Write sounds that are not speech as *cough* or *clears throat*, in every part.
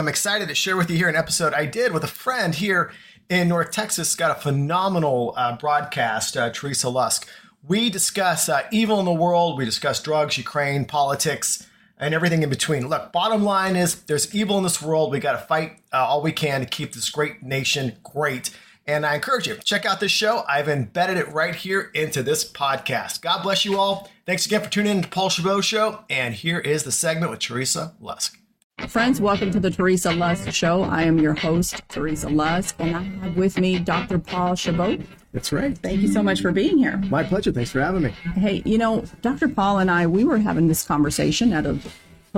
I'm excited to share with you here an episode I did with a friend here in North Texas. Got a phenomenal uh, broadcast, uh, Teresa Lusk. We discuss uh, evil in the world, we discuss drugs, Ukraine, politics, and everything in between. Look, bottom line is there's evil in this world. We got to fight uh, all we can to keep this great nation great. And I encourage you, check out this show. I've embedded it right here into this podcast. God bless you all. Thanks again for tuning in to Paul Chabot Show. And here is the segment with Teresa Lusk. Friends, welcome to the Teresa Lusk Show. I am your host, Teresa Lusk, and I have with me Dr. Paul Chabot. That's right. Thank you so much for being here. My pleasure. Thanks for having me. Hey, you know, Dr. Paul and I, we were having this conversation at a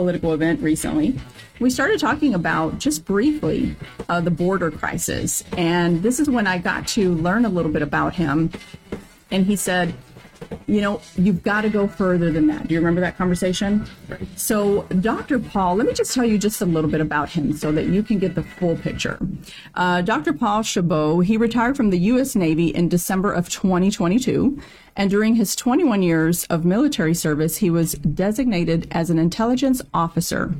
political event recently. We started talking about just briefly uh, the border crisis. And this is when I got to learn a little bit about him. And he said, you know, you've got to go further than that. Do you remember that conversation? So, Dr. Paul, let me just tell you just a little bit about him so that you can get the full picture. Uh, Dr. Paul Chabot, he retired from the U.S. Navy in December of 2022. And during his 21 years of military service, he was designated as an intelligence officer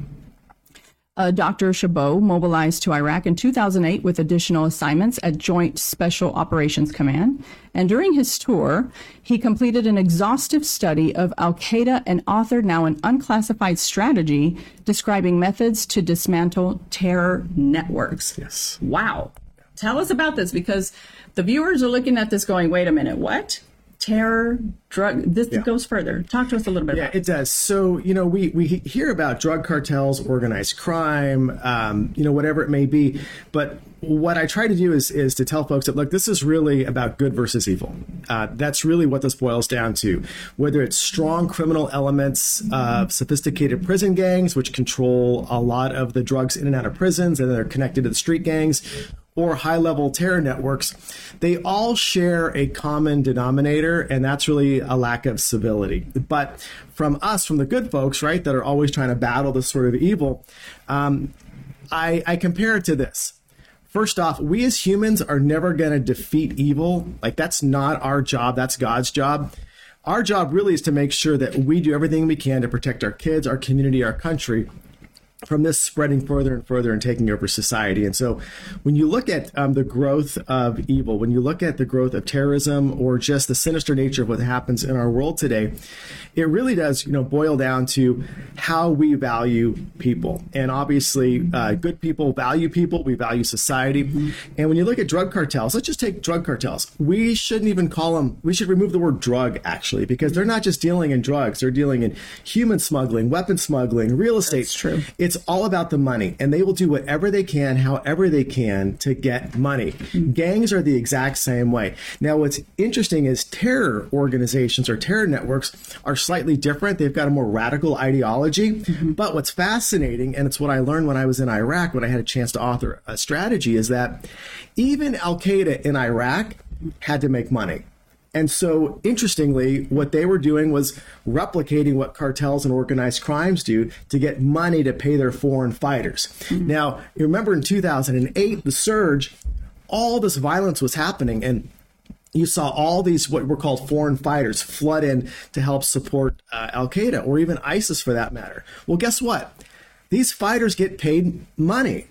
uh, Dr. Chabot mobilized to Iraq in 2008 with additional assignments at Joint Special Operations Command. And during his tour, he completed an exhaustive study of Al Qaeda and authored now an unclassified strategy describing methods to dismantle terror networks. Yes. Wow. Tell us about this because the viewers are looking at this going, wait a minute, what? Terror, drug. This yeah. goes further. Talk to us a little bit. Yeah, it does. So you know, we we hear about drug cartels, organized crime, um, you know, whatever it may be, but what I try to do is is to tell folks that look, this is really about good versus evil. Uh, that's really what this boils down to. Whether it's strong criminal elements of sophisticated prison gangs, which control a lot of the drugs in and out of prisons, and they're connected to the street gangs, or high level terror networks, they all share a common denominator, and that's really a lack of civility. But from us, from the good folks, right, that are always trying to battle this sort of evil, um, I, I compare it to this. First off, we as humans are never going to defeat evil. Like, that's not our job, that's God's job. Our job really is to make sure that we do everything we can to protect our kids, our community, our country from this spreading further and further and taking over society. And so, when you look at um, the growth of evil, when you look at the growth of terrorism, or just the sinister nature of what happens in our world today, it really does, you know, boil down to how we value people. And obviously, uh, good people value people. We value society. Mm-hmm. And when you look at drug cartels, let's just take drug cartels. We shouldn't even call them. We should remove the word drug actually, because they're not just dealing in drugs. They're dealing in human smuggling, weapon smuggling, real estate. That's true. It's it's all about the money, and they will do whatever they can, however they can, to get money. Mm-hmm. Gangs are the exact same way. Now, what's interesting is terror organizations or terror networks are slightly different. They've got a more radical ideology. Mm-hmm. But what's fascinating, and it's what I learned when I was in Iraq, when I had a chance to author a strategy, is that even Al Qaeda in Iraq had to make money. And so, interestingly, what they were doing was replicating what cartels and organized crimes do to get money to pay their foreign fighters. Mm-hmm. Now, you remember in 2008, the surge, all this violence was happening, and you saw all these what were called foreign fighters flood in to help support uh, Al Qaeda or even ISIS for that matter. Well, guess what? These fighters get paid money.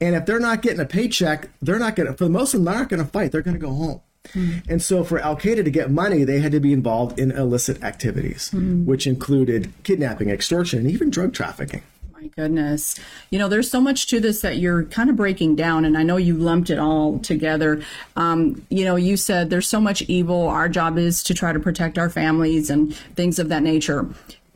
And if they're not getting a paycheck, they're not going to, for the most of them, they're not going to fight. They're going to go home. Mm-hmm. And so for Al Qaeda to get money, they had to be involved in illicit activities, mm-hmm. which included kidnapping, extortion, and even drug trafficking. My goodness. You know, there's so much to this that you're kind of breaking down, and I know you lumped it all together. Um, you know, you said there's so much evil. Our job is to try to protect our families and things of that nature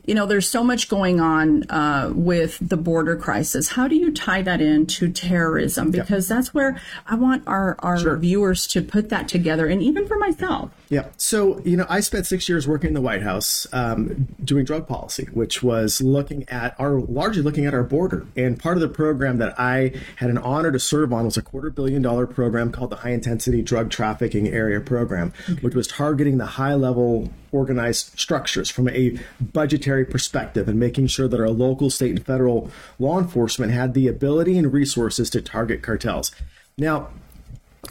you know, there's so much going on uh, with the border crisis. How do you tie that into terrorism? Because yeah. that's where I want our, our sure. viewers to put that together, and even for myself. Yeah. So, you know, I spent six years working in the White House um, doing drug policy, which was looking at our largely looking at our border. And part of the program that I had an honor to serve on was a quarter billion dollar program called the High Intensity Drug Trafficking Area Program, okay. which was targeting the high level organized structures from a budgetary perspective and making sure that our local, state, and federal law enforcement had the ability and resources to target cartels. Now,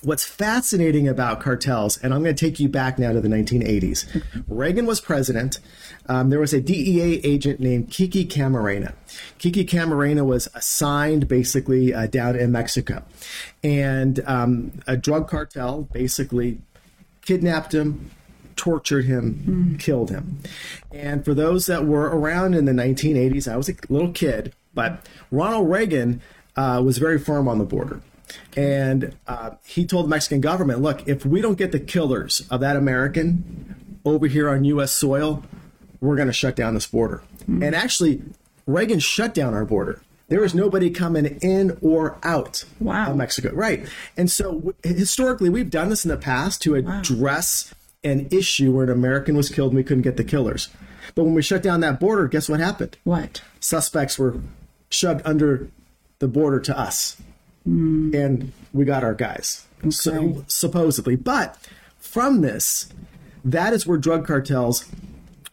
What's fascinating about cartels, and I'm going to take you back now to the 1980s. Reagan was president. Um, there was a DEA agent named Kiki Camarena. Kiki Camarena was assigned basically uh, down in Mexico. And um, a drug cartel basically kidnapped him, tortured him, killed him. And for those that were around in the 1980s, I was a little kid, but Ronald Reagan uh, was very firm on the border. And uh, he told the Mexican government, look, if we don't get the killers of that American over here on U.S. soil, we're going to shut down this border. And actually, Reagan shut down our border. There was nobody coming in or out Wow. of Mexico. Right. And so w- historically, we've done this in the past to address an issue where an American was killed and we couldn't get the killers. But when we shut down that border, guess what happened? What? Suspects were shoved under the border to us. Mm. And we got our guys. So supposedly. But from this, that is where drug cartels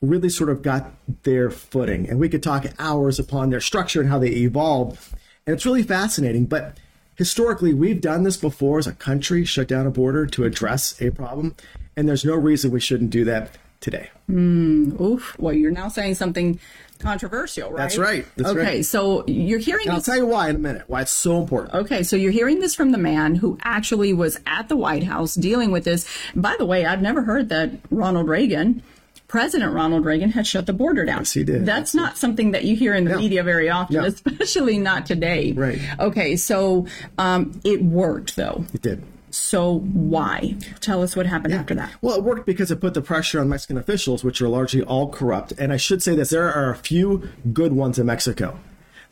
really sort of got their footing. And we could talk hours upon their structure and how they evolved. And it's really fascinating. But historically, we've done this before as a country, shut down a border to address a problem. And there's no reason we shouldn't do that today. Mm. Oof. Well, you're now saying something controversial, right? That's right. That's okay, right. so you're hearing And I'll tell you why in a minute, why it's so important. Okay, so you're hearing this from the man who actually was at the White House dealing with this. By the way, I've never heard that Ronald Reagan, President Ronald Reagan, had shut the border down. Yes, he did. That's not something that you hear in the No. media very often, No. *laughs* especially not today. Right. Okay, so um, it worked though. It did. So why? Tell us what happened after that. Well, it worked because it put the pressure on Mexican officials, which are largely all corrupt. And I should say this there are a few good ones in Mexico.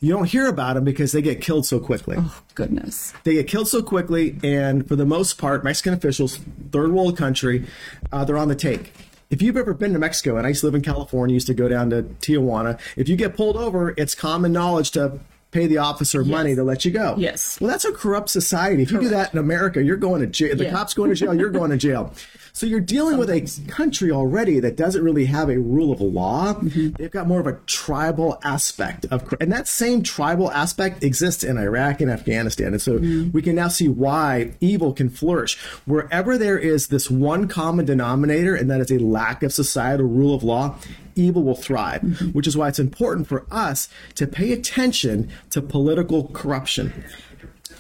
You don't hear about them because they get killed so quickly. Oh, goodness. They get killed so quickly, and for the most part, Mexican officials, third world country, uh, they're on the take. If you've ever been to Mexico, and I used to live in California, used to go down to Tijuana, if you get pulled over, it's common knowledge to pay the officer money to let you go. Yes. Well, that's a corrupt society. If you do that in America, you're going to jail. The Yeah. cops going to jail, you're going to jail. *laughs* So you're dealing with a country already that doesn't really have a rule of law. Mm-hmm. They've got more of a tribal aspect of, and that same tribal aspect exists in Iraq and Afghanistan. And so mm-hmm. we can now see why evil can flourish wherever there is this one common denominator, and that is a lack of societal rule of law. Evil will thrive, mm-hmm. which is why it's important for us to pay attention to political corruption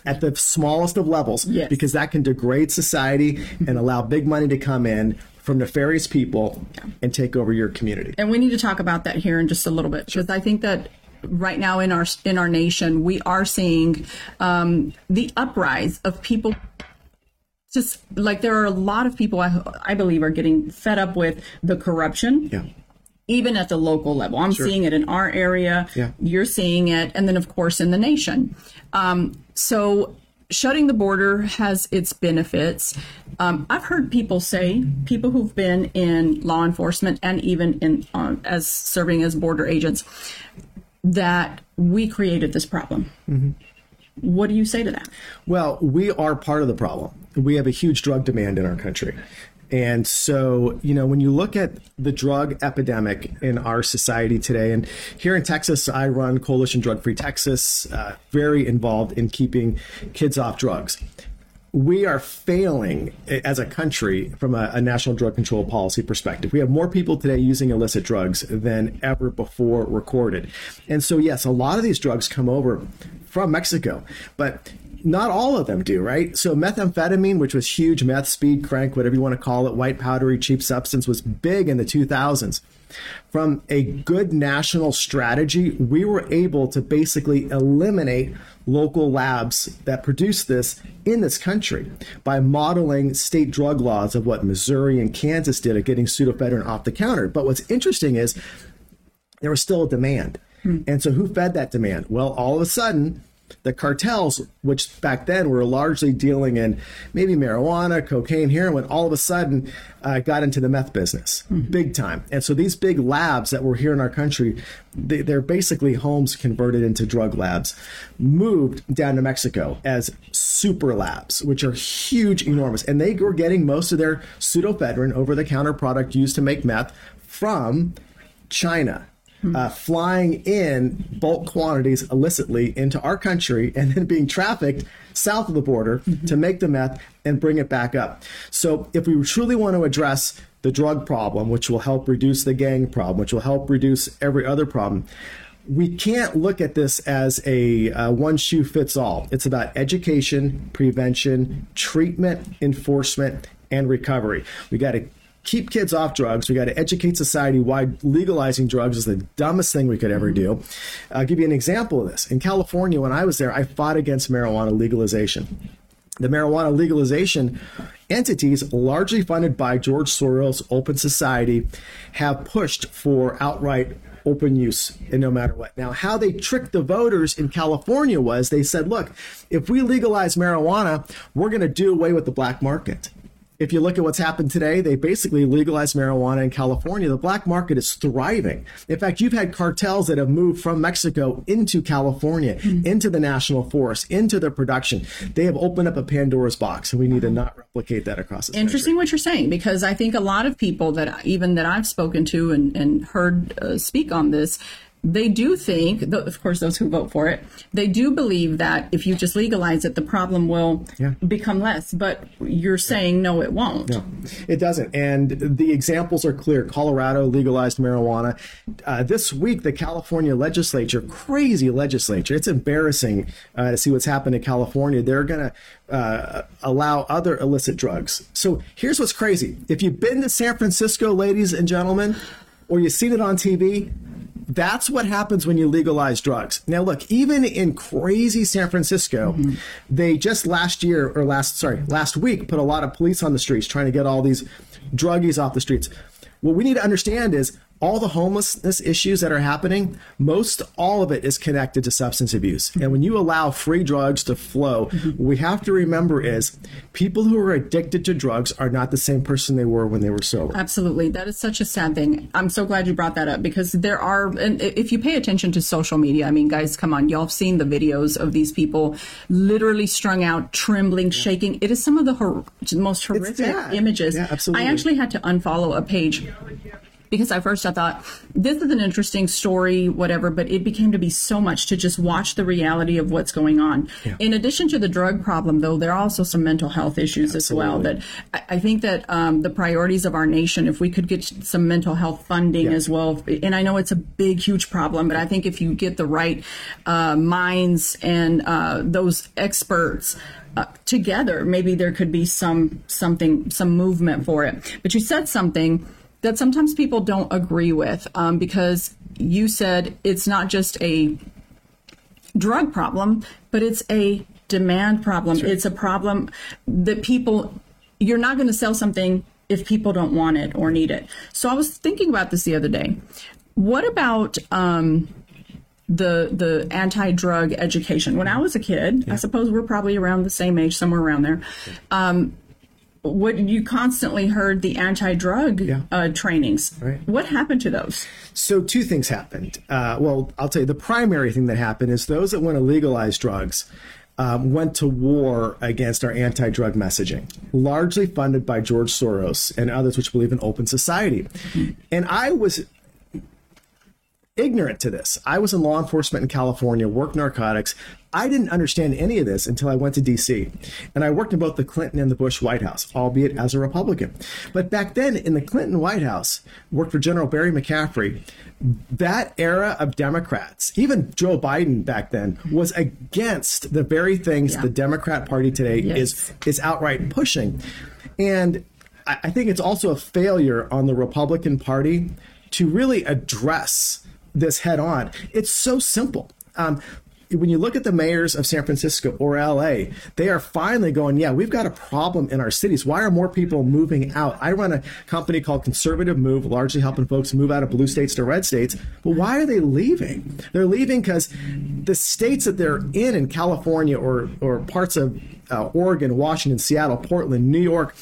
at the smallest of levels Yes. because that can degrade society and allow big money to come in from nefarious people and take over your community. and we need to talk about that here in just a little bit because I think that right now in our in our nation we are seeing um, the uprise of people. Just like there are a lot of people I, I believe are getting fed up with the corruption, Yeah. even at the local level. I'm seeing it in our area. Yeah. You're seeing it, and then of course in the nation. Um, so shutting the border has its benefits. Um, I've heard people say, people who've been in law enforcement and even in um, as serving as border agents, that we created this problem. What do you say to that? Well, we are part of the problem. We have a huge drug demand in our country. And so, you know, when you look at the drug epidemic in our society today, and here in Texas, I run Coalition Drug Free Texas, uh, very involved in keeping kids off drugs. We are failing as a country from a, a national drug control policy perspective. We have more people today using illicit drugs than ever before recorded. And so, yes, a lot of these drugs come over from Mexico, but not all of them do, right? So methamphetamine, which was huge, meth, speed, crank, whatever you want to call it, white powdery, cheap substance, was big in the 2000s. From a good national strategy, we were able to basically eliminate local labs that produce this in this country by modeling state drug laws of what Missouri and Kansas did at getting pseudoephedrine off the counter. But what's interesting is there was still a demand. Hmm. And so who fed that demand? Well, all of a sudden, the cartels, which back then were largely dealing in maybe marijuana, cocaine, heroin, all of a sudden uh, got into the meth business big time. And so these big labs that were here in our country, they, they're basically homes converted into drug labs, moved down to Mexico as super labs, which are huge, enormous. And they were getting most of their pseudoephedrine over the counter product used to make meth from China. Uh, flying in bulk quantities illicitly into our country and then being trafficked south of the border to make the meth and bring it back up. So, if we truly want to address the drug problem, which will help reduce the gang problem, which will help reduce every other problem, we can't look at this as a uh, one shoe fits all. It's about education, prevention, treatment, enforcement, and recovery. We got to keep kids off drugs. We got to educate society why legalizing drugs is the dumbest thing we could ever mm-hmm. do. I'll give you an example of this. In California, when I was there, I fought against marijuana legalization. The marijuana legalization entities, largely funded by George Soros, Open Society, have pushed for outright open use and no matter what. Now, how they tricked the voters in California was they said, look, if we legalize marijuana, we're going to do away with the black market if you look at what's happened today, they basically legalized marijuana in California. The black market is thriving. In fact, you've had cartels that have moved from Mexico into California, mm-hmm. into the national forest, into their production. They have opened up a Pandora's box, and we need to not replicate that across the Interesting country. what you're saying, because I think a lot of people that even that I've spoken to and, and heard uh, speak on this they do think, of course, those who vote for it, they do believe that if you just legalize it, the problem will yeah. become less. But you're saying no, it won't. No, it doesn't. And the examples are clear. Colorado legalized marijuana. Uh, this week, the California legislature, crazy legislature, it's embarrassing uh, to see what's happened in California. They're going to uh, allow other illicit drugs. So here's what's crazy. If you've been to San Francisco, ladies and gentlemen, or you've seen it on TV, that's what happens when you legalize drugs. Now, look, even in crazy San Francisco, mm-hmm. they just last year or last, sorry, last week put a lot of police on the streets trying to get all these druggies off the streets. What we need to understand is all the homelessness issues that are happening, most all of it is connected to substance abuse. And when you allow free drugs to flow, mm-hmm. what we have to remember is people who are addicted to drugs are not the same person they were when they were sober. Absolutely. That is such a sad thing. I'm so glad you brought that up because there are, and if you pay attention to social media, I mean, guys, come on, y'all have seen the videos of these people literally strung out, trembling, yeah. shaking. It is some of the hor- most horrific images. Yeah, absolutely. I actually had to unfollow a page because at first I thought this is an interesting story, whatever, but it became to be so much to just watch the reality of what's going on. Yeah. In addition to the drug problem, though, there are also some mental health issues Absolutely. as well. That I think that um, the priorities of our nation, if we could get some mental health funding yeah. as well, and I know it's a big, huge problem, but I think if you get the right uh, minds and uh, those experts. Uh, together, maybe there could be some something, some movement for it. But you said something that sometimes people don't agree with um, because you said it's not just a drug problem, but it's a demand problem. Sure. It's a problem that people, you're not going to sell something if people don't want it or need it. So I was thinking about this the other day. What about um, the the anti drug education? When I was a kid, yeah. I suppose we're probably around the same age, somewhere around there. Um, what you constantly heard the anti-drug yeah. uh, trainings. Right. What happened to those? So two things happened. Uh, well, I'll tell you the primary thing that happened is those that want to legalize drugs. Um, went to war against our anti drug messaging, largely funded by George Soros and others which believe in open society. Mm-hmm. And I was ignorant to this. I was in law enforcement in California, worked narcotics. I didn't understand any of this until I went to DC. And I worked in both the Clinton and the Bush White House, albeit as a Republican. But back then in the Clinton White House, worked for General Barry McCaffrey. That era of Democrats, even Joe Biden back then, was against the very things yeah. the Democrat Party today yes. is is outright pushing. And I think it's also a failure on the Republican Party to really address this head on. It's so simple. Um, when you look at the mayors of San Francisco or LA, they are finally going, yeah, we've got a problem in our cities. Why are more people moving out? I run a company called Conservative Move, largely helping folks move out of blue states to red states. But why are they leaving? They're leaving because the states that they're in, in California or, or parts of uh, Oregon, Washington, Seattle, Portland, New York,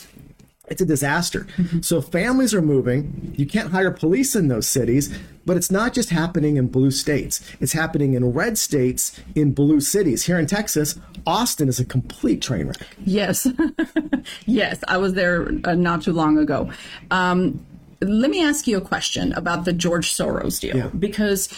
it's a disaster. Mm-hmm. So families are moving. You can't hire police in those cities, but it's not just happening in blue states. It's happening in red states in blue cities. Here in Texas, Austin is a complete train wreck. Yes. *laughs* yes, I was there uh, not too long ago. Um, let me ask you a question about the George Soros deal Yeah. because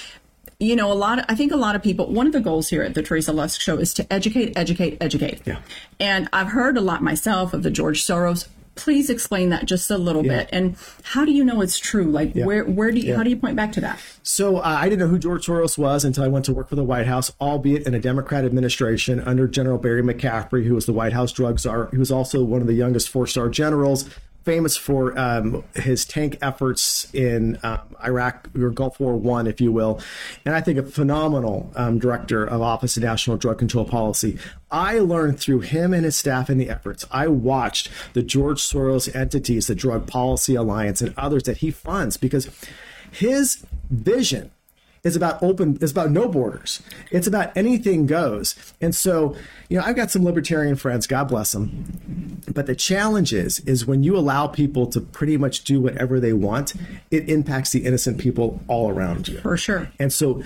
you know a lot of, I think a lot of people one of the goals here at the Teresa Lusk show is to educate educate educate. Yeah. And I've heard a lot myself of the George Soros Please explain that just a little Yeah. bit, and how do you know it's true? Like, where, where do you, Yeah. how do you point back to that? So uh, I didn't know who George Soros was until I went to work for the White House, albeit in a Democrat administration under General Barry McCaffrey, who was the White House drug czar. He was also one of the youngest four-star generals, famous for um, his tank efforts in um, Iraq or Gulf War One, if you will, and I think a phenomenal um, director of Office of National Drug Control Policy. I learned through him and his staff and the efforts. I watched the George Soros entities, the Drug Policy Alliance, and others that he funds because his vision is about open is about no borders. It's about anything goes. And so you know i've got some libertarian friends god bless them. But the challenge is is when you allow people to pretty much do whatever they want it impacts the innocent people all around you. For sure. and so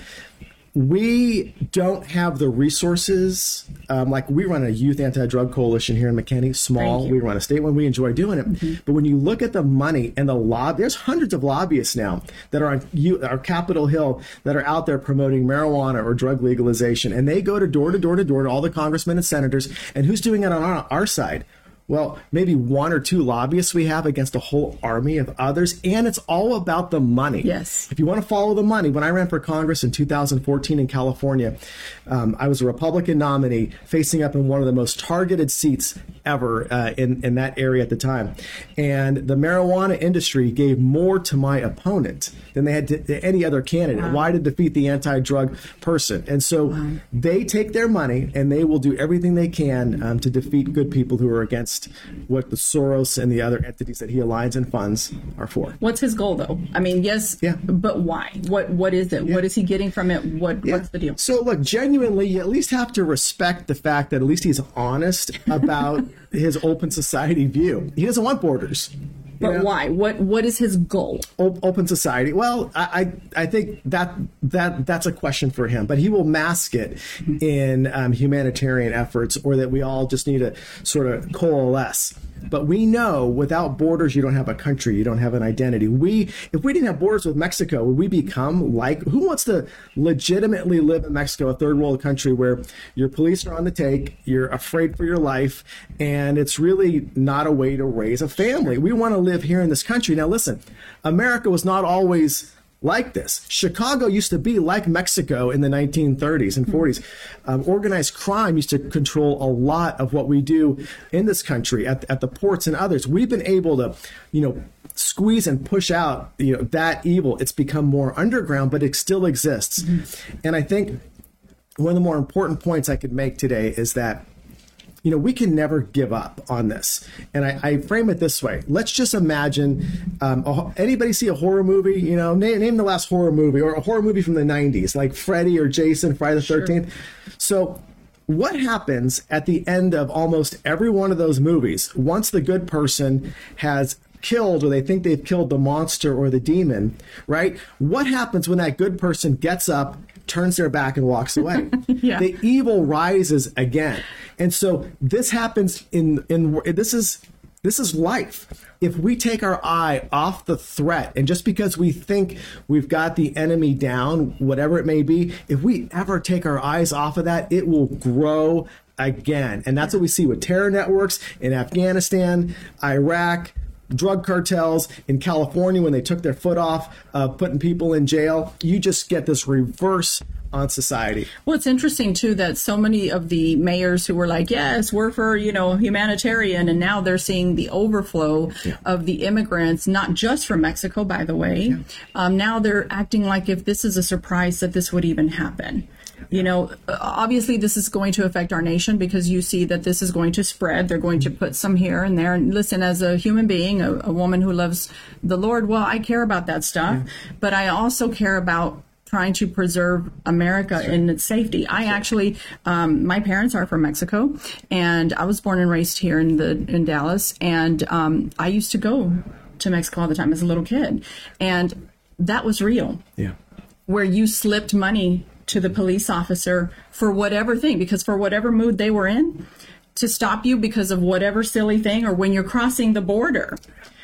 we don't have the resources. Um, like we run a youth anti-drug coalition here in McKinney, small. We run a state one. We enjoy doing it. But when you look at the money and the lobby, there's hundreds of lobbyists now that are on you, our Capitol Hill that are out there promoting marijuana or drug legalization, and they go to door to door to door to all the congressmen and senators. And who's doing it on our, our side? Well, maybe one or two lobbyists we have against a whole army of others, and it's all about the money. Yes. If you want to follow the money, when I ran for Congress in 2014 in California, um, I was a Republican nominee facing up in one of the most targeted seats ever uh, in, in that area at the time. And the marijuana industry gave more to my opponent than they had to, to any other candidate. Why to defeat the anti drug person? And so they take their money and they will do everything they can um, to defeat good people who are against what the Soros and the other entities that he aligns and funds are for. What's his goal, though? I mean, yes, Yeah. but why? What What is it? What is he getting from it? What What's the deal? So, look, genuinely, you at least have to respect the fact that at least he's honest about *laughs* his open society view. He doesn't want borders. But know? why? What What is his goal? O- open society. Well, I, I I think that that that's a question for him, but he will mask it in um, humanitarian efforts, or that we all just need to sort of coalesce. But we know without borders, you don't have a country, you don't have an identity. We, if we didn't have borders with Mexico, would we become like? Who wants to legitimately live in Mexico, a third world country where your police are on the take, you're afraid for your life, and it's really not a way to raise a family? We want to live here in this country. Now, listen, America was not always like this. Chicago used to be like Mexico in the 1930s and 40s. Um, organized crime used to control a lot of what we do in this country at, at the ports and others. We've been able to, you know, squeeze and push out, you know, that evil. It's become more underground, but it still exists. And I think one of the more important points I could make today is that you know, we can never give up on this. And I, I frame it this way. Let's just imagine um, a, anybody see a horror movie? You know, name, name the last horror movie or a horror movie from the 90s, like Freddy or Jason, Friday the 13th. So, what happens at the end of almost every one of those movies once the good person has killed or they think they've killed the monster or the demon, right? What happens when that good person gets up, turns their back, and walks away? *laughs* Yeah. The evil rises again. And so this happens in in this is this is life. If we take our eye off the threat and just because we think we've got the enemy down, whatever it may be, if we ever take our eyes off of that, it will grow again. And that's what we see with terror networks in Afghanistan, Iraq, drug cartels in California when they took their foot off uh, putting people in jail. You just get this reverse on society. Well, it's interesting too that so many of the mayors who were like, "Yes, we're for you know humanitarian," and now they're seeing the overflow of the immigrants, not just from Mexico, by the way. Um, now they're acting like if this is a surprise that this would even happen. You know, obviously this is going to affect our nation because you see that this is going to spread. They're going to put some here and there. And listen, as a human being, a, a woman who loves the Lord, well, I care about that stuff, but I also care about trying to preserve America in its safety. I actually, um, my parents are from Mexico, and I was born and raised here in the in Dallas, and um, I used to go to Mexico all the time as a little kid, and that was real Yeah. where you slipped money to the police officer for whatever thing, because for whatever mood they were in, to stop you because of whatever silly thing, or when you're crossing the border.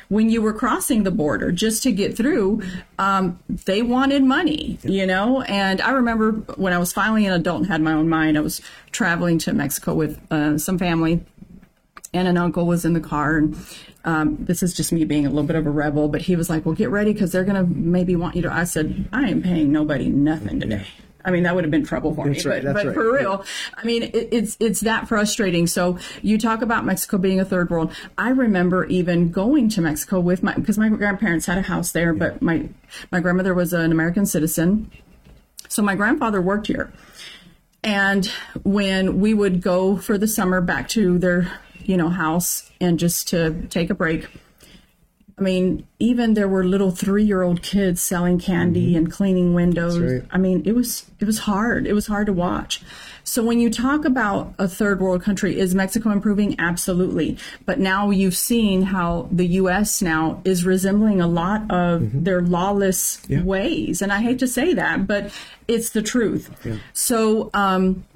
when you were crossing the border just to get through, um, they wanted money, you know. And I remember when I was finally an adult and had my own mind, I was traveling to Mexico with uh, some family, and an uncle was in the car. And um, this is just me being a little bit of a rebel, but he was like, "Well, get ready because they're gonna maybe want you to." I said, "I ain't paying nobody nothing today." I mean, that would have been trouble for me. That's me. right, but that's but right. for real, I mean, it, it's it's that frustrating. So you talk about Mexico being a third world. I remember even going to Mexico with my because my grandparents had a house there, but my my grandmother was an American citizen, so my grandfather worked here. And when we would go for the summer back to their, you know, house and just to take a break, I mean, even there were little three-year-old kids selling candy and cleaning windows. right. I mean, it was it was hard. It was hard to watch. So when you talk about a third world country, is Mexico improving? Absolutely. But now you've seen how the U.S. now is resembling a lot of their lawless ways, and I hate to say that, but it's the truth. So. Um,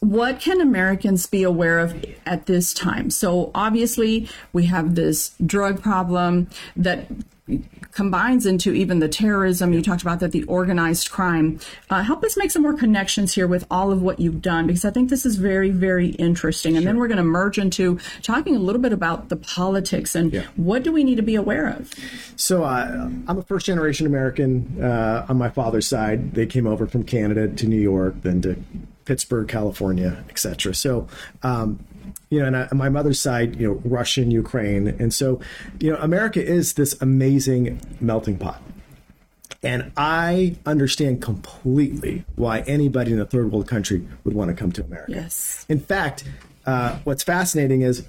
what can Americans be aware of at this time? So obviously, we have this drug problem that combines into even the terrorism. You talked about that the organized crime. Uh, help us make some more connections here with all of what you've done because i think this is very very interesting. And then we're going to merge into talking a little bit about the politics and what do we need to be aware of? So uh, I'm a first generation American. Uh, on my father's side. They came over from Canada to New York, then to Pittsburgh, California, etc. So, um, you know, and I, my mother's side, you know, Russian, Ukraine, and so, you know, America is this amazing melting pot. And I understand completely why anybody in a third world country would want to come to America. Yes. In fact, uh, what's fascinating is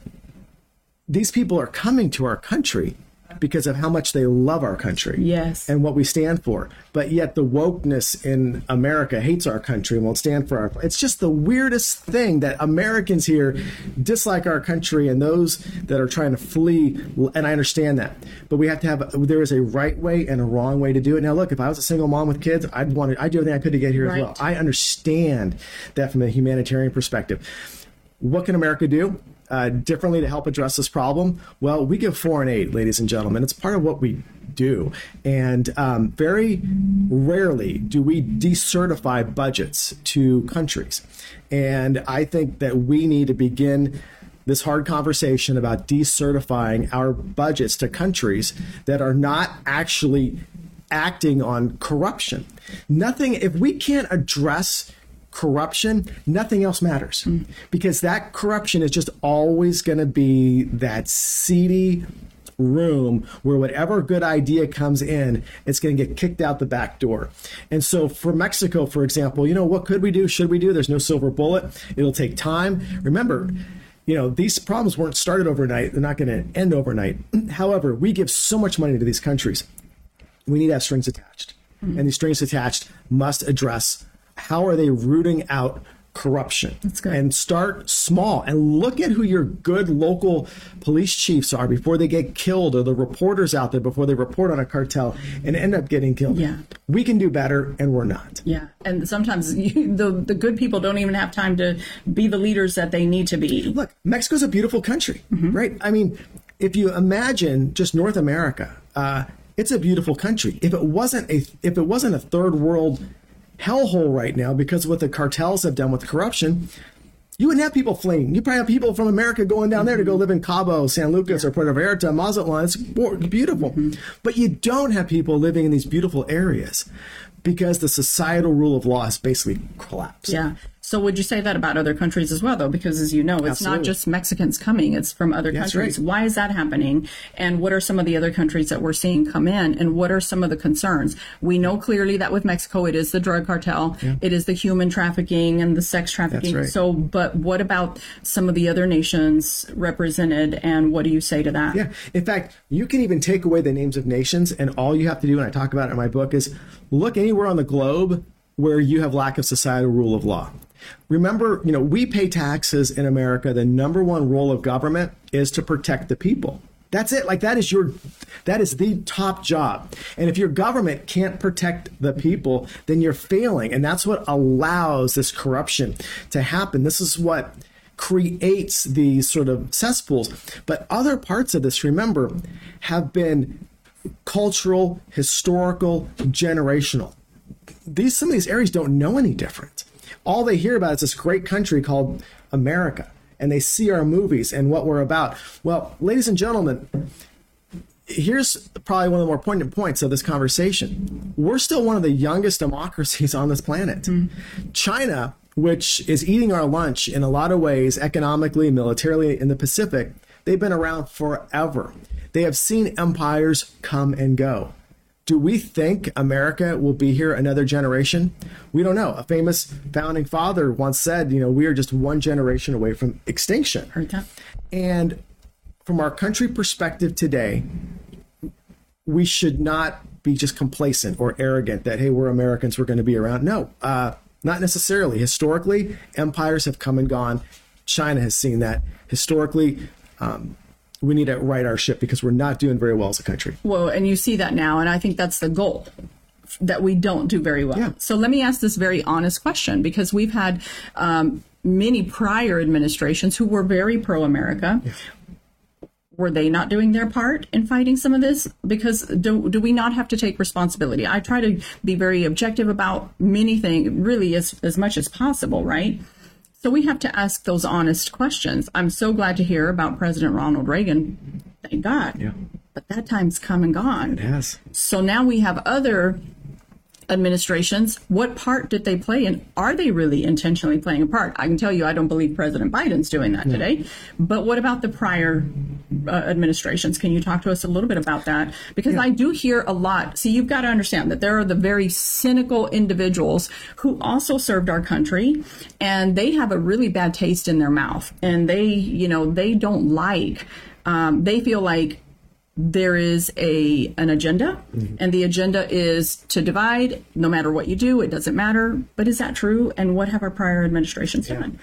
these people are coming to our country because of how much they love our country Yes. and what we stand for. But yet the wokeness in America hates our country and won't stand for our. It's just the weirdest thing that Americans here dislike our country and those that are trying to flee. And I understand that, but we have to have. There is a right way and a wrong way to do it. Now, look, if I was a single mom with kids, I'd want to. I'd do everything I could to get here as well. I understand that from a humanitarian perspective. What can America do uh, differently to help address this problem? Well, we give foreign aid, ladies and gentlemen. It's part of what we do. And um, very rarely do we decertify budgets to countries. And I think that we need to begin this hard conversation about decertifying our budgets to countries that are not actually acting on corruption. Nothing, if we can't address corruption, nothing else matters because that corruption is just always going to be that seedy room where whatever good idea comes in, it's going to get kicked out the back door. And so for Mexico, for example, you know, what could we do? Should we do? There's no silver bullet. It'll take time. Remember, you know, these problems weren't started overnight. They're not going to end overnight. However, we give so much money to these countries. We need to have strings attached. And these strings attached must address how are they rooting out corruption good. and start small and look at who your good local police chiefs are before they get killed or the reporters out there before they report on a cartel and end up getting killed Yeah. we can do better and we're not Yeah, and sometimes you, *laughs* the the good people don't even have time to be the leaders that they need to be. look, Mexico's a beautiful country, Mm-hmm. right? I mean, if you imagine just North America, uh, it's a beautiful country. If it wasn't a if it wasn't a third world hellhole right now because of what the cartels have done with corruption, you wouldn't have people fleeing. You probably have people from America going down there to go mm-hmm. live in Cabo, San Lucas, or Puerto Vallarta, Mazatlan. It's beautiful. Mm-hmm. But you don't have people living in these beautiful areas because the societal rule of law has basically collapsed. Yeah. So would you say that about other countries as well, though? Because as you know, it's not just Mexicans coming; it's from other That's countries. right. Why is that happening? And what are some of the other countries that we're seeing come in? And what are some of the concerns? We know clearly that with Mexico, it is the drug cartel, it is the human trafficking and the sex trafficking. right. So, but what about some of the other nations represented? And what do you say to that? Yeah. In fact, you can even take away the names of nations, and all you have to do, and I talk about it in my book, is look anywhere on the globe where you have lack of societal rule of law. Remember, you know, we pay taxes in America. The number one role of government is to protect the people. That's it. Like that is your that is the top job. And if your government can't protect the people, then you're failing. And that's what allows this corruption to happen. This is what creates these sort of cesspools. But other parts of this, remember, have been cultural, historical, generational. These some of these areas don't know any different. All they hear about is this great country called America, and they see our movies and what we're about. Well, ladies and gentlemen, here's probably one of the more poignant points of this conversation. We're still one of the youngest democracies on this planet. Mm. China, which is eating our lunch in a lot of ways, economically, militarily, in the Pacific, they've been around forever. They have seen empires come and go. Do we think America will be here another generation? We don't know. A famous founding father once said, you know, we are just one generation away from extinction. Heard that. And from our country perspective today, we should not be just complacent or arrogant that, hey, we're Americans, we're going to be around. No, uh, not necessarily. Historically, empires have come and gone. China has seen that. Historically, um, we need to right our ship because we're not doing very well as a country. Well, and you see that now, and I think that's the goal that we don't do very well. Yeah. So let me ask this very honest question because we've had um, many prior administrations who were very pro America. Yeah. Were they not doing their part in fighting some of this? Because do, do we not have to take responsibility? I try to be very objective about many things, really as, as much as possible, right? So we have to ask those honest questions. I'm so glad to hear about President Ronald Reagan. Thank God. Yeah. But that time's come and gone. It has. So now we have other administrations, what part did they play and are they really intentionally playing a part? I can tell you, I don't believe President Biden's doing that today. But what about the prior uh, administrations? Can you talk to us a little bit about that? Because yeah. I do hear a lot. See, you've got to understand that there are the very cynical individuals who also served our country and they have a really bad taste in their mouth and they, you know, they don't like, um, they feel like there is a an agenda mm-hmm. and the agenda is to divide. No matter what you do it doesn't matter. But is that true? And what have our prior administrations yeah. done?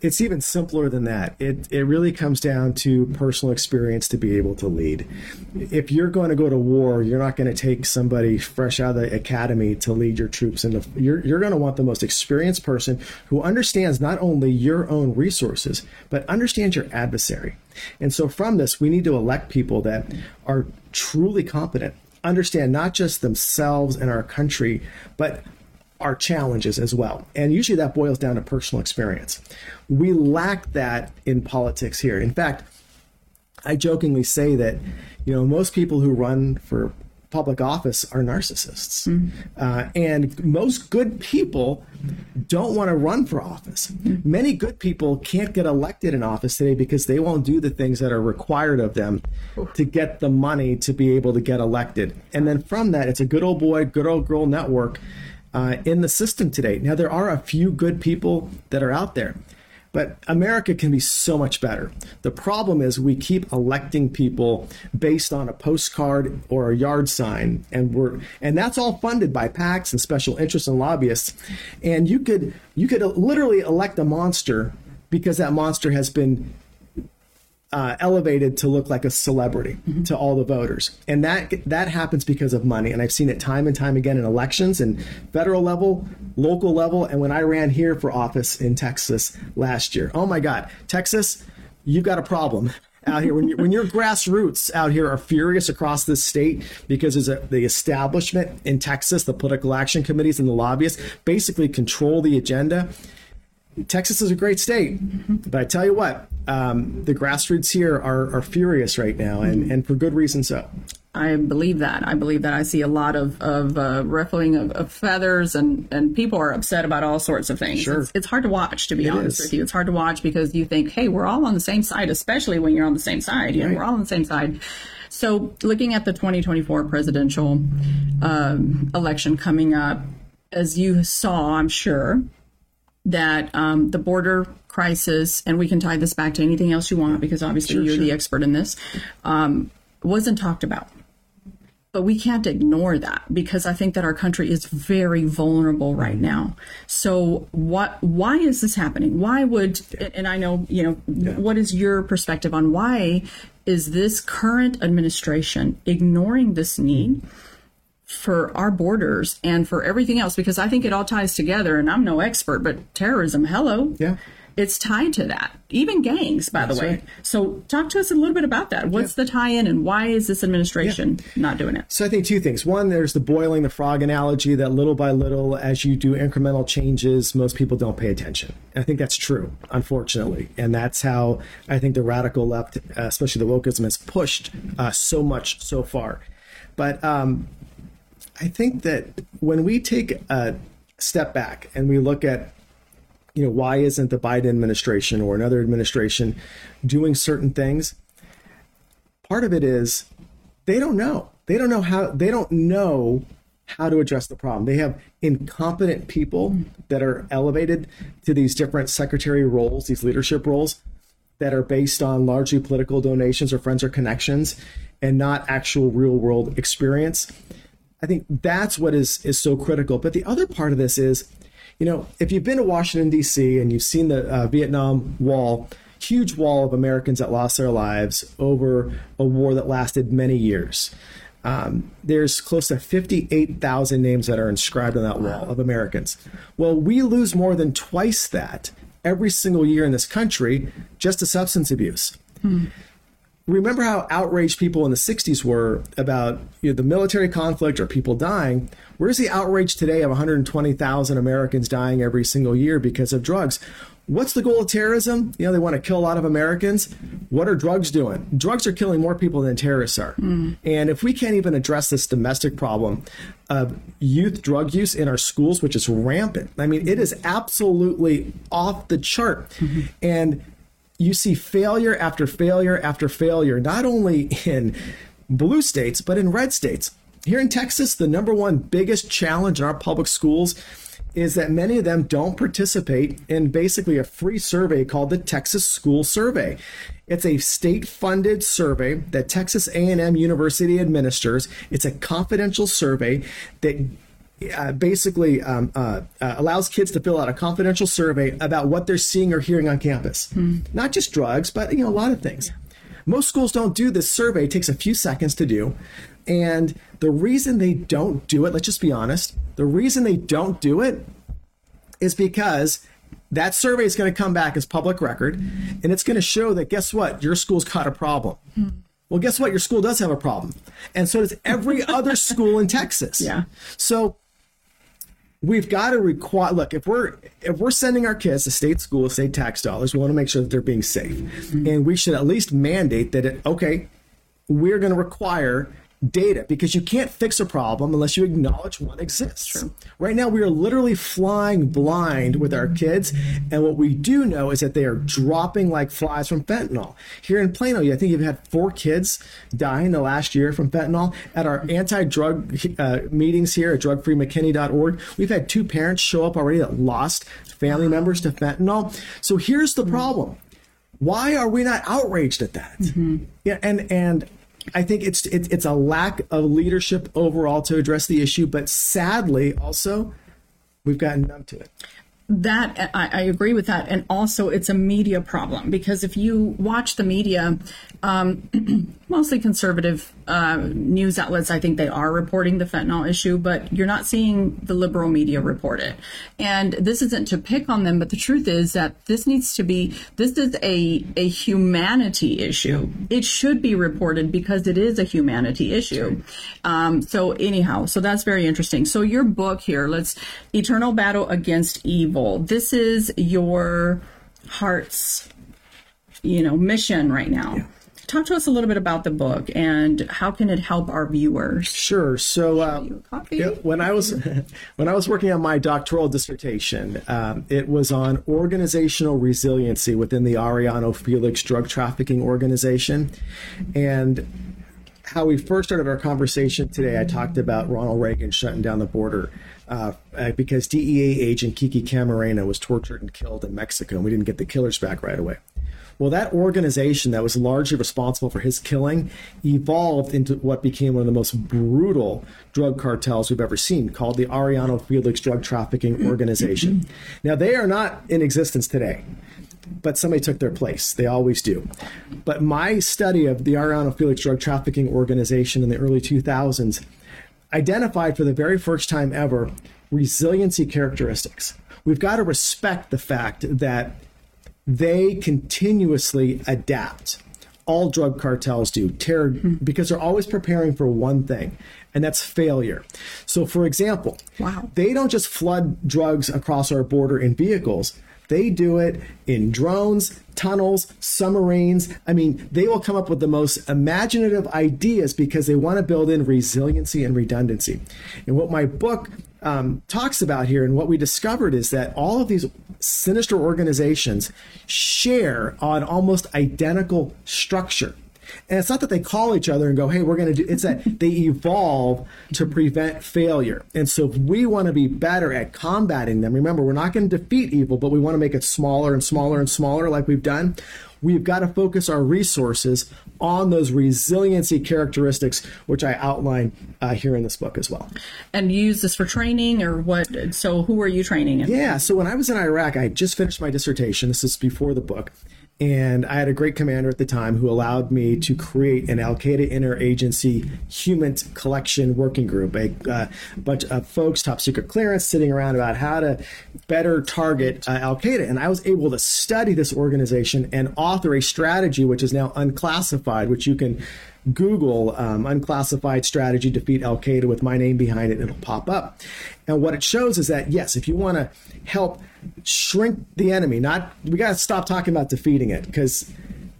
It's even simpler than that. It it really comes down to personal experience to be able to lead. If you're going to go to war you're not going to take somebody fresh out of the academy to lead your troops and you're you're going to want the most experienced person who understands not only your own resources but understands your adversary and so from this, we need to elect people that are truly competent, understand not just themselves and our country, but our challenges as well. And usually that boils down to personal experience. We lack that in politics here. In fact, I jokingly say that, you know, most people who run for public office are narcissists. Mm. Uh, and most good people don't want to run for office. Mm. Many good people can't get elected in office today because they won't do the things that are required of them to get the money to be able to get elected. And then from that, it's a good old boy, good old girl network uh, in the system today. Now, there are a few good people that are out there. But America can be so much better. The problem is we keep electing people based on a postcard or a yard sign, and we're and that's all funded by PACs and special interests and lobbyists. And you could you could literally elect a monster because that monster has been uh, elevated to look like a celebrity mm-hmm. to all the voters, and that that happens because of money. And I've seen it time and time again in elections and federal level, local level, and when I ran here for office in Texas last year. Oh my God, Texas, you've got a problem out here. When, you, when your *laughs* grassroots out here are furious across this state because there's a, the establishment in Texas, the political action committees and the lobbyists basically control the agenda. Texas is a great state, but I tell you what, um, the grassroots here are, are furious right now, and, and for good reason so. I believe that. I believe that. I see a lot of, of uh, ruffling of, of, feathers, and, and people are upset about all sorts of things. Sure. It's, it's hard to watch, to be it honest is. with you. It's hard to watch because you think, hey, we're all on the same side, especially when you're on the same side. You know, we're all on the same side. So, looking at the 2024 presidential um, election coming up, as you saw, I'm sure, that um, the border crisis, and we can tie this back to anything else you want because obviously sure, you're sure. the expert in this, um, wasn't talked about. But we can't ignore that because I think that our country is very vulnerable right now. So what? Why is this happening? Why would? And I know you know. Yeah. What is your perspective on why is this current administration ignoring this need? For our borders and for everything else because I think it all ties together. And I'm no expert, but terrorism, hello. Yeah. it's tied to that. Even gangs, by That's the way. right. So talk to us a little bit about that. What's the tie-in, and why is this administration not doing it? So I think two things. One, there's the boiling the frog analogy that little by little, as you do incremental changes, most people don't pay attention. And I think that's true, unfortunately, and that's how I think the radical left, especially the wokeism, has pushed uh, so much so far. But um, I think that when we take a step back and we look at you know why isn't the Biden administration or another administration doing certain things part of it is they don't know. They don't know how they don't know how to address the problem. They have incompetent people that are elevated to these different secretary roles these leadership roles that are based on largely political donations or friends or connections and not actual real world experience i think that's what is is so critical but the other part of this is you know if you've been to washington d.c and you've seen the uh, vietnam wall huge wall of americans that lost their lives over a war that lasted many years um, there's close to 58,000 names that are inscribed on that wall of Americans. Well, we lose more than twice that every single year in this country just to substance abuse. Remember how outraged people in the 60s were about you know, the military conflict or people dying? Where's the outrage today of 120,000 Americans dying every single year because of drugs? What's the goal of terrorism? You know, they want to kill a lot of Americans. What are drugs doing? Drugs are killing more people than terrorists are. Hmm. And if we can't even address this domestic problem of youth drug use in our schools, which is rampant, I mean, it is absolutely off the chart. Mm-hmm. And you see failure after failure after failure, not only in blue states, but in red states. Here in Texas, the number one biggest challenge in our public schools is that many of them don't participate in basically a free survey called the Texas School Survey. It's a state-funded survey that Texas A&M University administers. It's a confidential survey that uh, basically um, uh, uh, allows kids to fill out a confidential survey about what they're seeing or hearing on campus. Not just drugs, but you know a lot of things. Most schools don't do this survey. It takes a few seconds to do. And the reason they don't do it, let's just be honest, the reason they don't do it is because that survey is going to come back as public record and it's going to show that guess what? Your school's got a problem. Well, guess what? Your school does have a problem. And so does every *laughs* other school in Texas. Yeah. So we've got to require look if we're if we're sending our kids to state schools state tax dollars we want to make sure that they're being safe. Mm-hmm. And we should at least mandate that it okay we're going to require data because you can't fix a problem unless you acknowledge one exists. Right now we are literally flying blind with our kids and what we do know is that they are dropping like flies from fentanyl. Here in plano i think you've had four kids die in the last year from fentanyl. At our anti-drug uh, meetings here at drugfreemckinney.org we've had two parents show up already that lost family members to fentanyl. So here's the problem. Why are we not outraged at that? Yeah and and I think it's it, it's a lack of leadership overall to address the issue, but sadly, also we've gotten numb to it. That I, I agree with that, and also it's a media problem because if you watch the media, um, *clears throat* mostly conservative uh, news outlets, I think they are reporting the fentanyl issue, but you're not seeing the liberal media report it. And this isn't to pick on them, but the truth is that this needs to be this is a a humanity issue. It should be reported because it is a humanity issue. Um, so anyhow, so that's very interesting. So your book here, let's Eternal Battle Against Evil. This is your heart's, you know, mission right now. Talk to us a little bit about the book and how can it help our viewers? Sure. So uh, yeah, when I was *laughs* when I was working on my doctoral dissertation, um, it was on organizational resiliency within the Arellano Felix drug trafficking organization, and how we first started our conversation today, I talked about Ronald Reagan shutting down the border uh, uh, because DEA agent Kiki Camarena was tortured and killed in Mexico, and we didn't get the killers back right away. Well, that organization that was largely responsible for his killing evolved into what became one of the most brutal drug cartels we've ever seen, called the Arellano Felix Drug Trafficking Organization. *clears throat* now, they are not in existence today but somebody took their place. They always do. But my study of the Arellano Felix Drug Trafficking Organization in the early 2000s identified for the very first time ever resiliency characteristics. We've got to respect the fact that they continuously adapt. All drug cartels do, terror, hmm. because they're always preparing for one thing, and that's failure. So, for example, Wow. they don't just flood drugs across our border in vehicles. They do it in drones, tunnels, submarines. I mean, they will come up with the most imaginative ideas because they want to build in resiliency and redundancy. And what my book um, talks about here and what we discovered is that all of these sinister organizations share an almost identical structure. And it's not that they call each other and go, hey, we're going to do it's that they evolve to prevent failure. And so if we want to be better at combating them, remember, we're not going to defeat evil, but we want to make it smaller and smaller and smaller like we've done. We've got to focus our resources on those resiliency characteristics, which I outline uh, here in this book as well. And you use this for training or what? So who are you training? in? Yeah. So when I was in Iraq, I just finished my dissertation. This is before the book. And I had a great commander at the time who allowed me to create an Al Qaeda interagency human collection working group, a uh, bunch of folks, top secret clearance, sitting around about how to better target uh, Al Qaeda. And I was able to study this organization and author a strategy which is now unclassified, which you can Google um, unclassified strategy defeat Al Qaeda with my name behind it, it'll pop up. And what it shows is that yes, if you want to help shrink the enemy, not we got to stop talking about defeating it because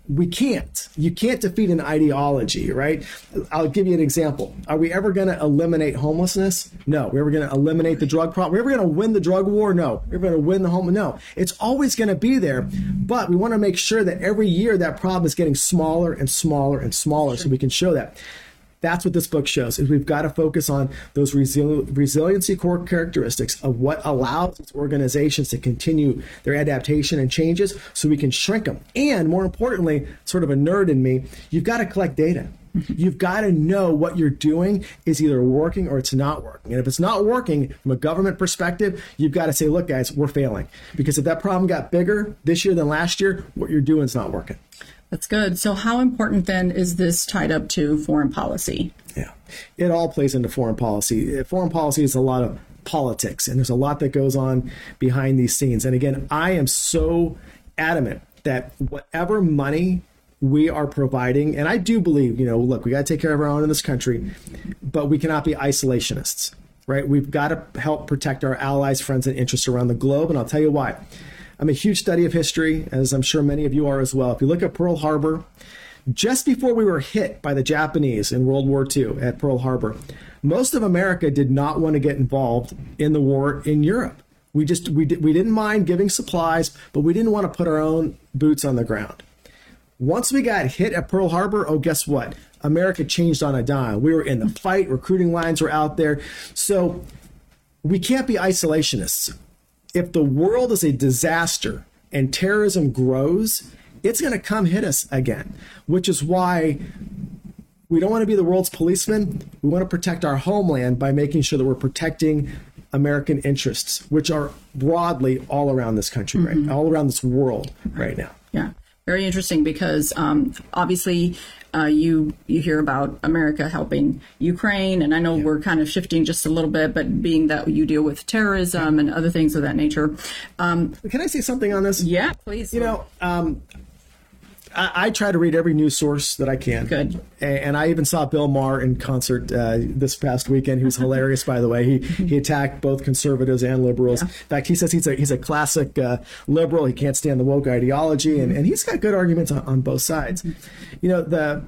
we can't. You can't defeat an ideology, right? I'll give you an example. Are we ever going to eliminate homelessness? No. We're ever going to eliminate the drug problem? We're ever going to win the drug war? No. We're going to win the home? No. It's always going to be there, but we want to make sure that every year that problem is getting smaller and smaller and smaller so we can show that. That's what this book shows is we've got to focus on those resil- resiliency core characteristics of what allows these organizations to continue their adaptation and changes so we can shrink them. And more importantly, sort of a nerd in me, you've got to collect data. Mm-hmm. You've got to know what you're doing is either working or it's not working. And if it's not working from a government perspective, you've got to say, look, guys, we're failing. Because if that problem got bigger this year than last year, what you're doing is not working. That's good. So how important then is this tied up to foreign policy? Yeah, it all plays into foreign policy. Uh, foreign policy is a lot of politics, and there's a lot that goes on behind these scenes. And again, I am so adamant that whatever money we are providing, and I do believe, you know, look, we got to take care of our own in this country, but we cannot be isolationists, right? We've got to help protect our allies, friends, and interests around the globe, and I'll tell you why. I'm a huge study of history, as I'm sure many of you are as well. If you look at Pearl Harbor, just before we were hit by the Japanese in World War II at Pearl Harbor, most of America did not want to get involved in the war in Europe. We just we did, we didn't mind giving supplies, but we didn't want to put our own boots on the ground. Once we got hit at Pearl Harbor, oh guess what? America changed on a dime. We were in the fight, recruiting lines were out there. So we can't be isolationists if the world is a disaster and terrorism grows, it's going to come hit us again, which is why we don't want to be the world's policeman. We want to protect our homeland by making sure that we're protecting American interests, which are broadly all around this country, right? Mm-hmm. All around this world right now. Yeah, very interesting because um, obviously uh, you you hear about America helping Ukraine, and I know we're kind of shifting just a little bit, but being that you deal with terrorism and other things of that nature. Um, Can I say something on this? yeah, please. You know, um, I, I, try to read every news source that I can. Good. And, and I even saw Bill Maher in concert uh, this past weekend. He was hilarious, by the way. He he attacked both conservatives and liberals. Yeah. In fact, he says he's a he's a classic uh, liberal. He can't stand the woke ideology, and, and he's got good arguments on, on both sides. You know the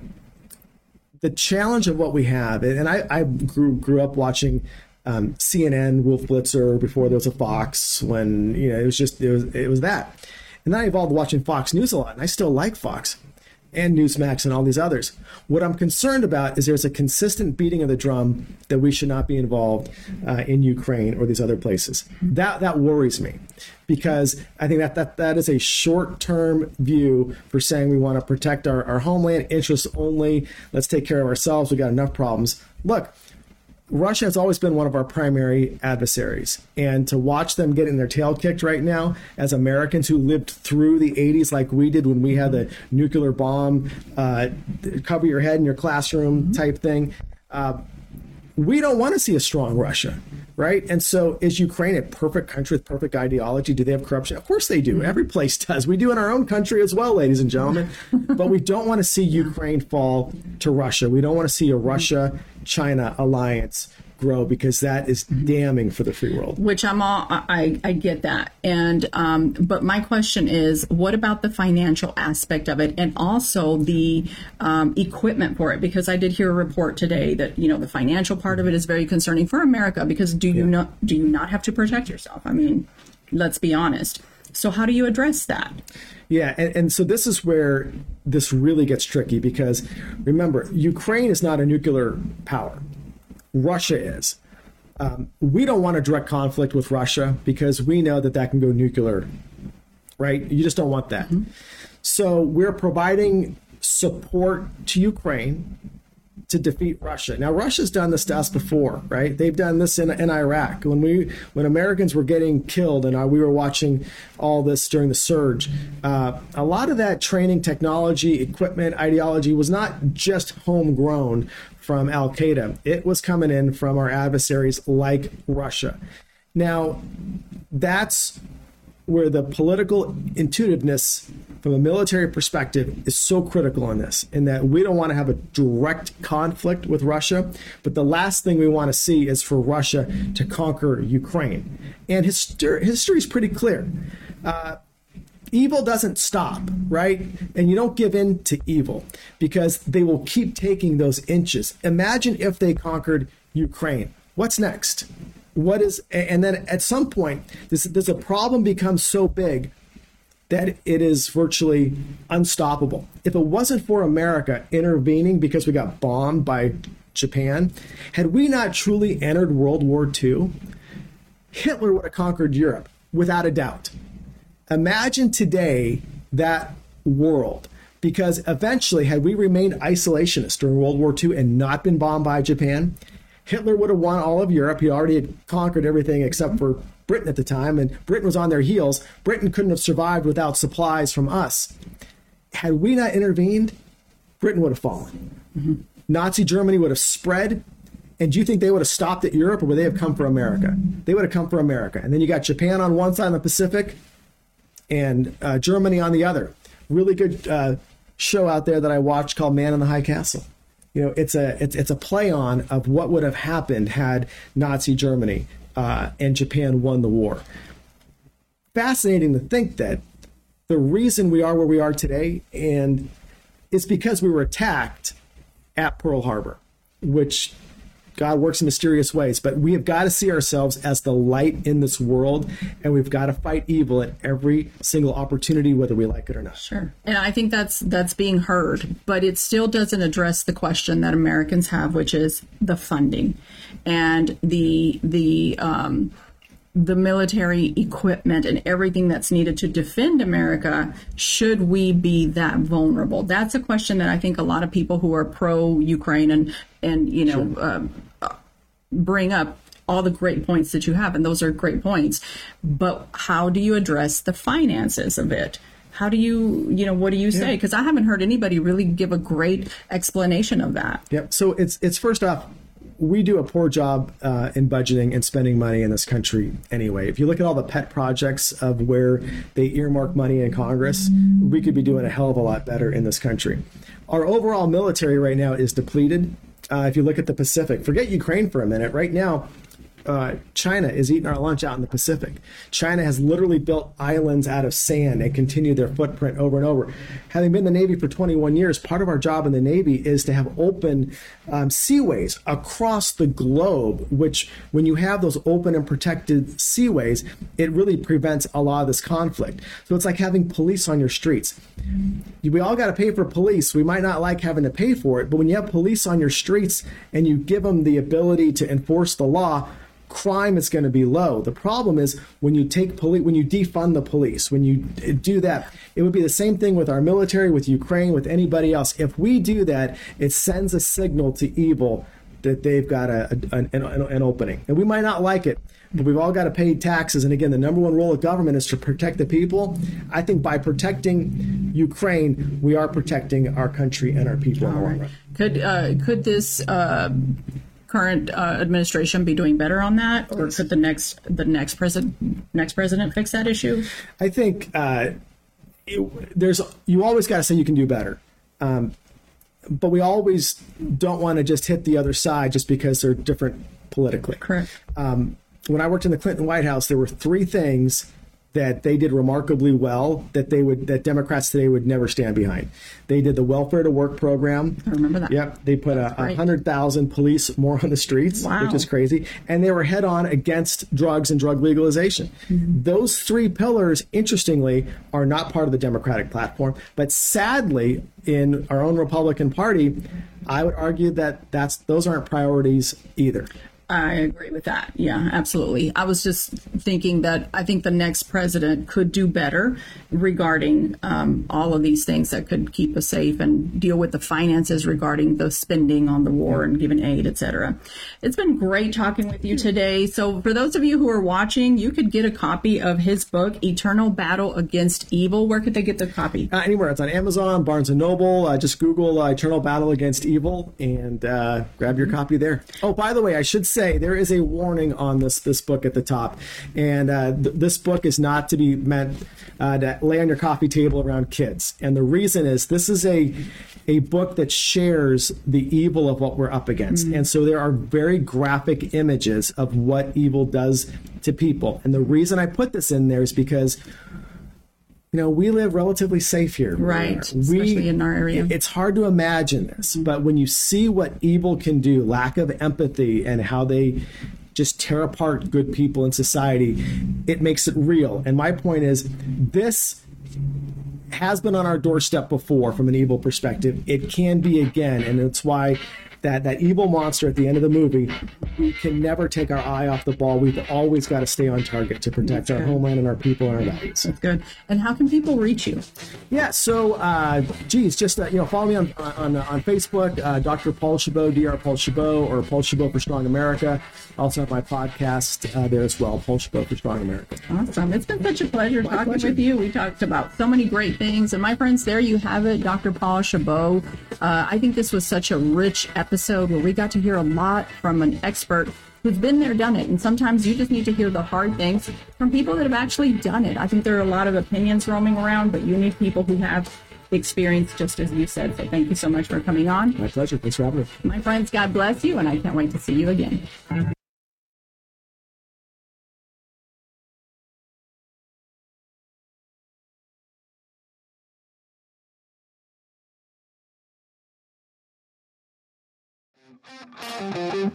the challenge of what we have, and I, I grew grew up watching um, CNN, Wolf Blitzer before there was a Fox. When you know it was just it was it was that. And I evolved watching Fox News a lot, and I still like Fox and Newsmax and all these others. What I'm concerned about is there's a consistent beating of the drum that we should not be involved uh, in Ukraine or these other places. That that worries me because I think that that, that is a short-term view for saying we want to protect our, our homeland interests only. Let's take care of ourselves. We got enough problems. Look, Russia has always been one of our primary adversaries. And to watch them getting their tail kicked right now, as Americans who lived through the 80s like we did when we had the nuclear bomb, uh, cover your head in your classroom type thing, uh, we don't want to see a strong Russia, right? And so, is Ukraine a perfect country with perfect ideology? Do they have corruption? Of course they do. Mm-hmm. Every place *laughs* does. We do in our own country as well, ladies and gentlemen. *laughs* but we don't want to see Ukraine fall to Russia. We don't want to see a Russia China alliance grow because that is damning for the free world. Which I'm all I, I get that, and um, but my question is, what about the financial aspect of it, and also the um, equipment for it? Because I did hear a report today that you know the financial part of it is very concerning for America because do you not do you not have to protect yourself? I mean, let's be honest. So how do you address that? Yeah, and, and so this is where this really gets tricky because remember, Ukraine is not a nuclear power. Russia is. Um, we don't want a direct conflict with Russia because we know that that can go nuclear, right? You just don't want that. So we're providing support to Ukraine to defeat Russia. Now Russia's done this to us before, right? They've done this in, in Iraq when we when Americans were getting killed and uh, we were watching all this during the surge. Uh, a lot of that training, technology, equipment, ideology was not just homegrown from Al Qaeda. It was coming in from our adversaries like Russia. Now, that's where the political intuitiveness from a military perspective is so critical in this, in that we don't want to have a direct conflict with Russia, but the last thing we want to see is for Russia to conquer Ukraine. And history, history is pretty clear. Uh, evil doesn't stop, right? And you don't give in to evil because they will keep taking those inches. Imagine if they conquered Ukraine. What's next? What is, and then at some point, this, this a problem becomes so big that it is virtually unstoppable. If it wasn't for America intervening because we got bombed by Japan, had we not truly entered World War II, Hitler would have conquered Europe without a doubt. Imagine today that world. Because eventually, had we remained isolationist during World War II and not been bombed by Japan, Hitler would have won all of Europe. He already had conquered everything except for Britain at the time, and Britain was on their heels. Britain couldn't have survived without supplies from us. Had we not intervened, Britain would have fallen. Mm-hmm. Nazi Germany would have spread. And do you think they would have stopped at Europe or would they have come for America? They would have come for America. And then you got Japan on one side of the Pacific and uh, Germany on the other. Really good uh, show out there that I watched called Man in the High Castle. You know, it's a it's, it's a play on of what would have happened had Nazi Germany uh, and Japan won the war. Fascinating to think that the reason we are where we are today, and it's because we were attacked at Pearl Harbor, which God works in mysterious ways, but we have got to see ourselves as the light in this world, and we've got to fight evil at every single opportunity, whether we like it or not. Sure, and I think that's that's being heard, but it still doesn't address the question that Americans have, which is the funding and the the um, the military equipment and everything that's needed to defend America, should we be that vulnerable? That's a question that I think a lot of people who are pro Ukraine and and you know sure. um, bring up all the great points that you have, and those are great points. But how do you address the finances of it? How do you, you know, what do you say? Because yeah. I haven't heard anybody really give a great explanation of that. Yep. So it's it's first off, we do a poor job uh, in budgeting and spending money in this country anyway. If you look at all the pet projects of where they earmark money in Congress, we could be doing a hell of a lot better in this country. Our overall military right now is depleted. Uh, if you look at the Pacific, forget Ukraine for a minute. Right now, uh, China is eating our lunch out in the Pacific. China has literally built islands out of sand and continued their footprint over and over. Having been in the Navy for 21 years, part of our job in the Navy is to have open um, seaways across the globe, which, when you have those open and protected seaways, it really prevents a lot of this conflict. So it's like having police on your streets. We all got to pay for police. We might not like having to pay for it, but when you have police on your streets and you give them the ability to enforce the law, crime is going to be low. The problem is when you take police, when you defund the police, when you do that, it would be the same thing with our military, with Ukraine, with anybody else. If we do that, it sends a signal to evil that they've got a, a an, an, an opening, and we might not like it. But we've all got to pay taxes. And again, the number one role of government is to protect the people. I think by protecting Ukraine, we are protecting our country and our people. Could uh, could this uh, current uh, administration be doing better on that, or could the next the next president next president fix that issue? I think uh, it, there's you always got to say you can do better. Um, but we always don't want to just hit the other side just because they're different politically. Correct. Um, when I worked in the Clinton White House, there were three things that they did remarkably well that they would that Democrats today would never stand behind. They did the welfare to work program. I remember that. Yep, they put a, a hundred thousand police more on the streets, Wow. which is crazy, and they were head on against drugs and drug legalization. Mm-hmm. Those three pillars, interestingly, are not part of the Democratic platform, but sadly, in our own Republican Party, I would argue that that's those aren't priorities either. I agree with that. Yeah, absolutely. I was just thinking that I think the next president could do better regarding um, all of these things that could keep us safe and deal with the finances regarding the spending on the war and giving aid, et cetera. It's been great talking with you today. So, for those of you who are watching, you could get a copy of his book, Eternal Battle Against Evil. Where could they get the copy? Uh, anywhere. It's on Amazon, Barnes and Noble. Uh, just Google uh, "Eternal Battle Against Evil" and uh, grab your copy there. Oh, by the way, I should say there is a warning on this this book at the top, and uh, th- this book is not to be meant uh, to lay on your coffee table around kids. And the reason is this is a a book that shares the evil of what we're up against, and so there are very graphic images of what evil does to people. And the reason I put this in there is because you know, we live relatively safe here. Right, We- especially in our area. It's hard to imagine this, mm-hmm. but when you see what evil can do, lack of empathy, and how they just tear apart good people in society, it makes it real. And my point is, this has been on our doorstep before from an evil perspective. It can be again, and it's why that that evil monster at the end of the movie, we can never take our eye off the ball. We've always got to stay on target to protect our good. homeland and our people and our values. That's good. And how can people reach you? Yeah, so uh, geez, just uh, you know, follow me on on, on Facebook, uh, Dr. Paul Chabot, Dr. Paul Chabot, or Paul Chabot for Strong America. I also have my podcast uh, there as well, Paul Chabot for Strong America. Awesome. It's been such a pleasure talking pleasure. with you. We talked about so many great things. And my friends, there you have it, Dr. Paul Chabot. Uh, I think this was such a rich episode where we got to hear a lot from an expert who's been there, done it. And sometimes you just need to hear the hard things from people that have actually done it. I think there are a lot of opinions roaming around, but you need people who have experience, just as you said. So thank you so much for coming on. My pleasure. Thanks for having me. My friends, God bless you, and I can't wait to see you again. Thank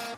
you.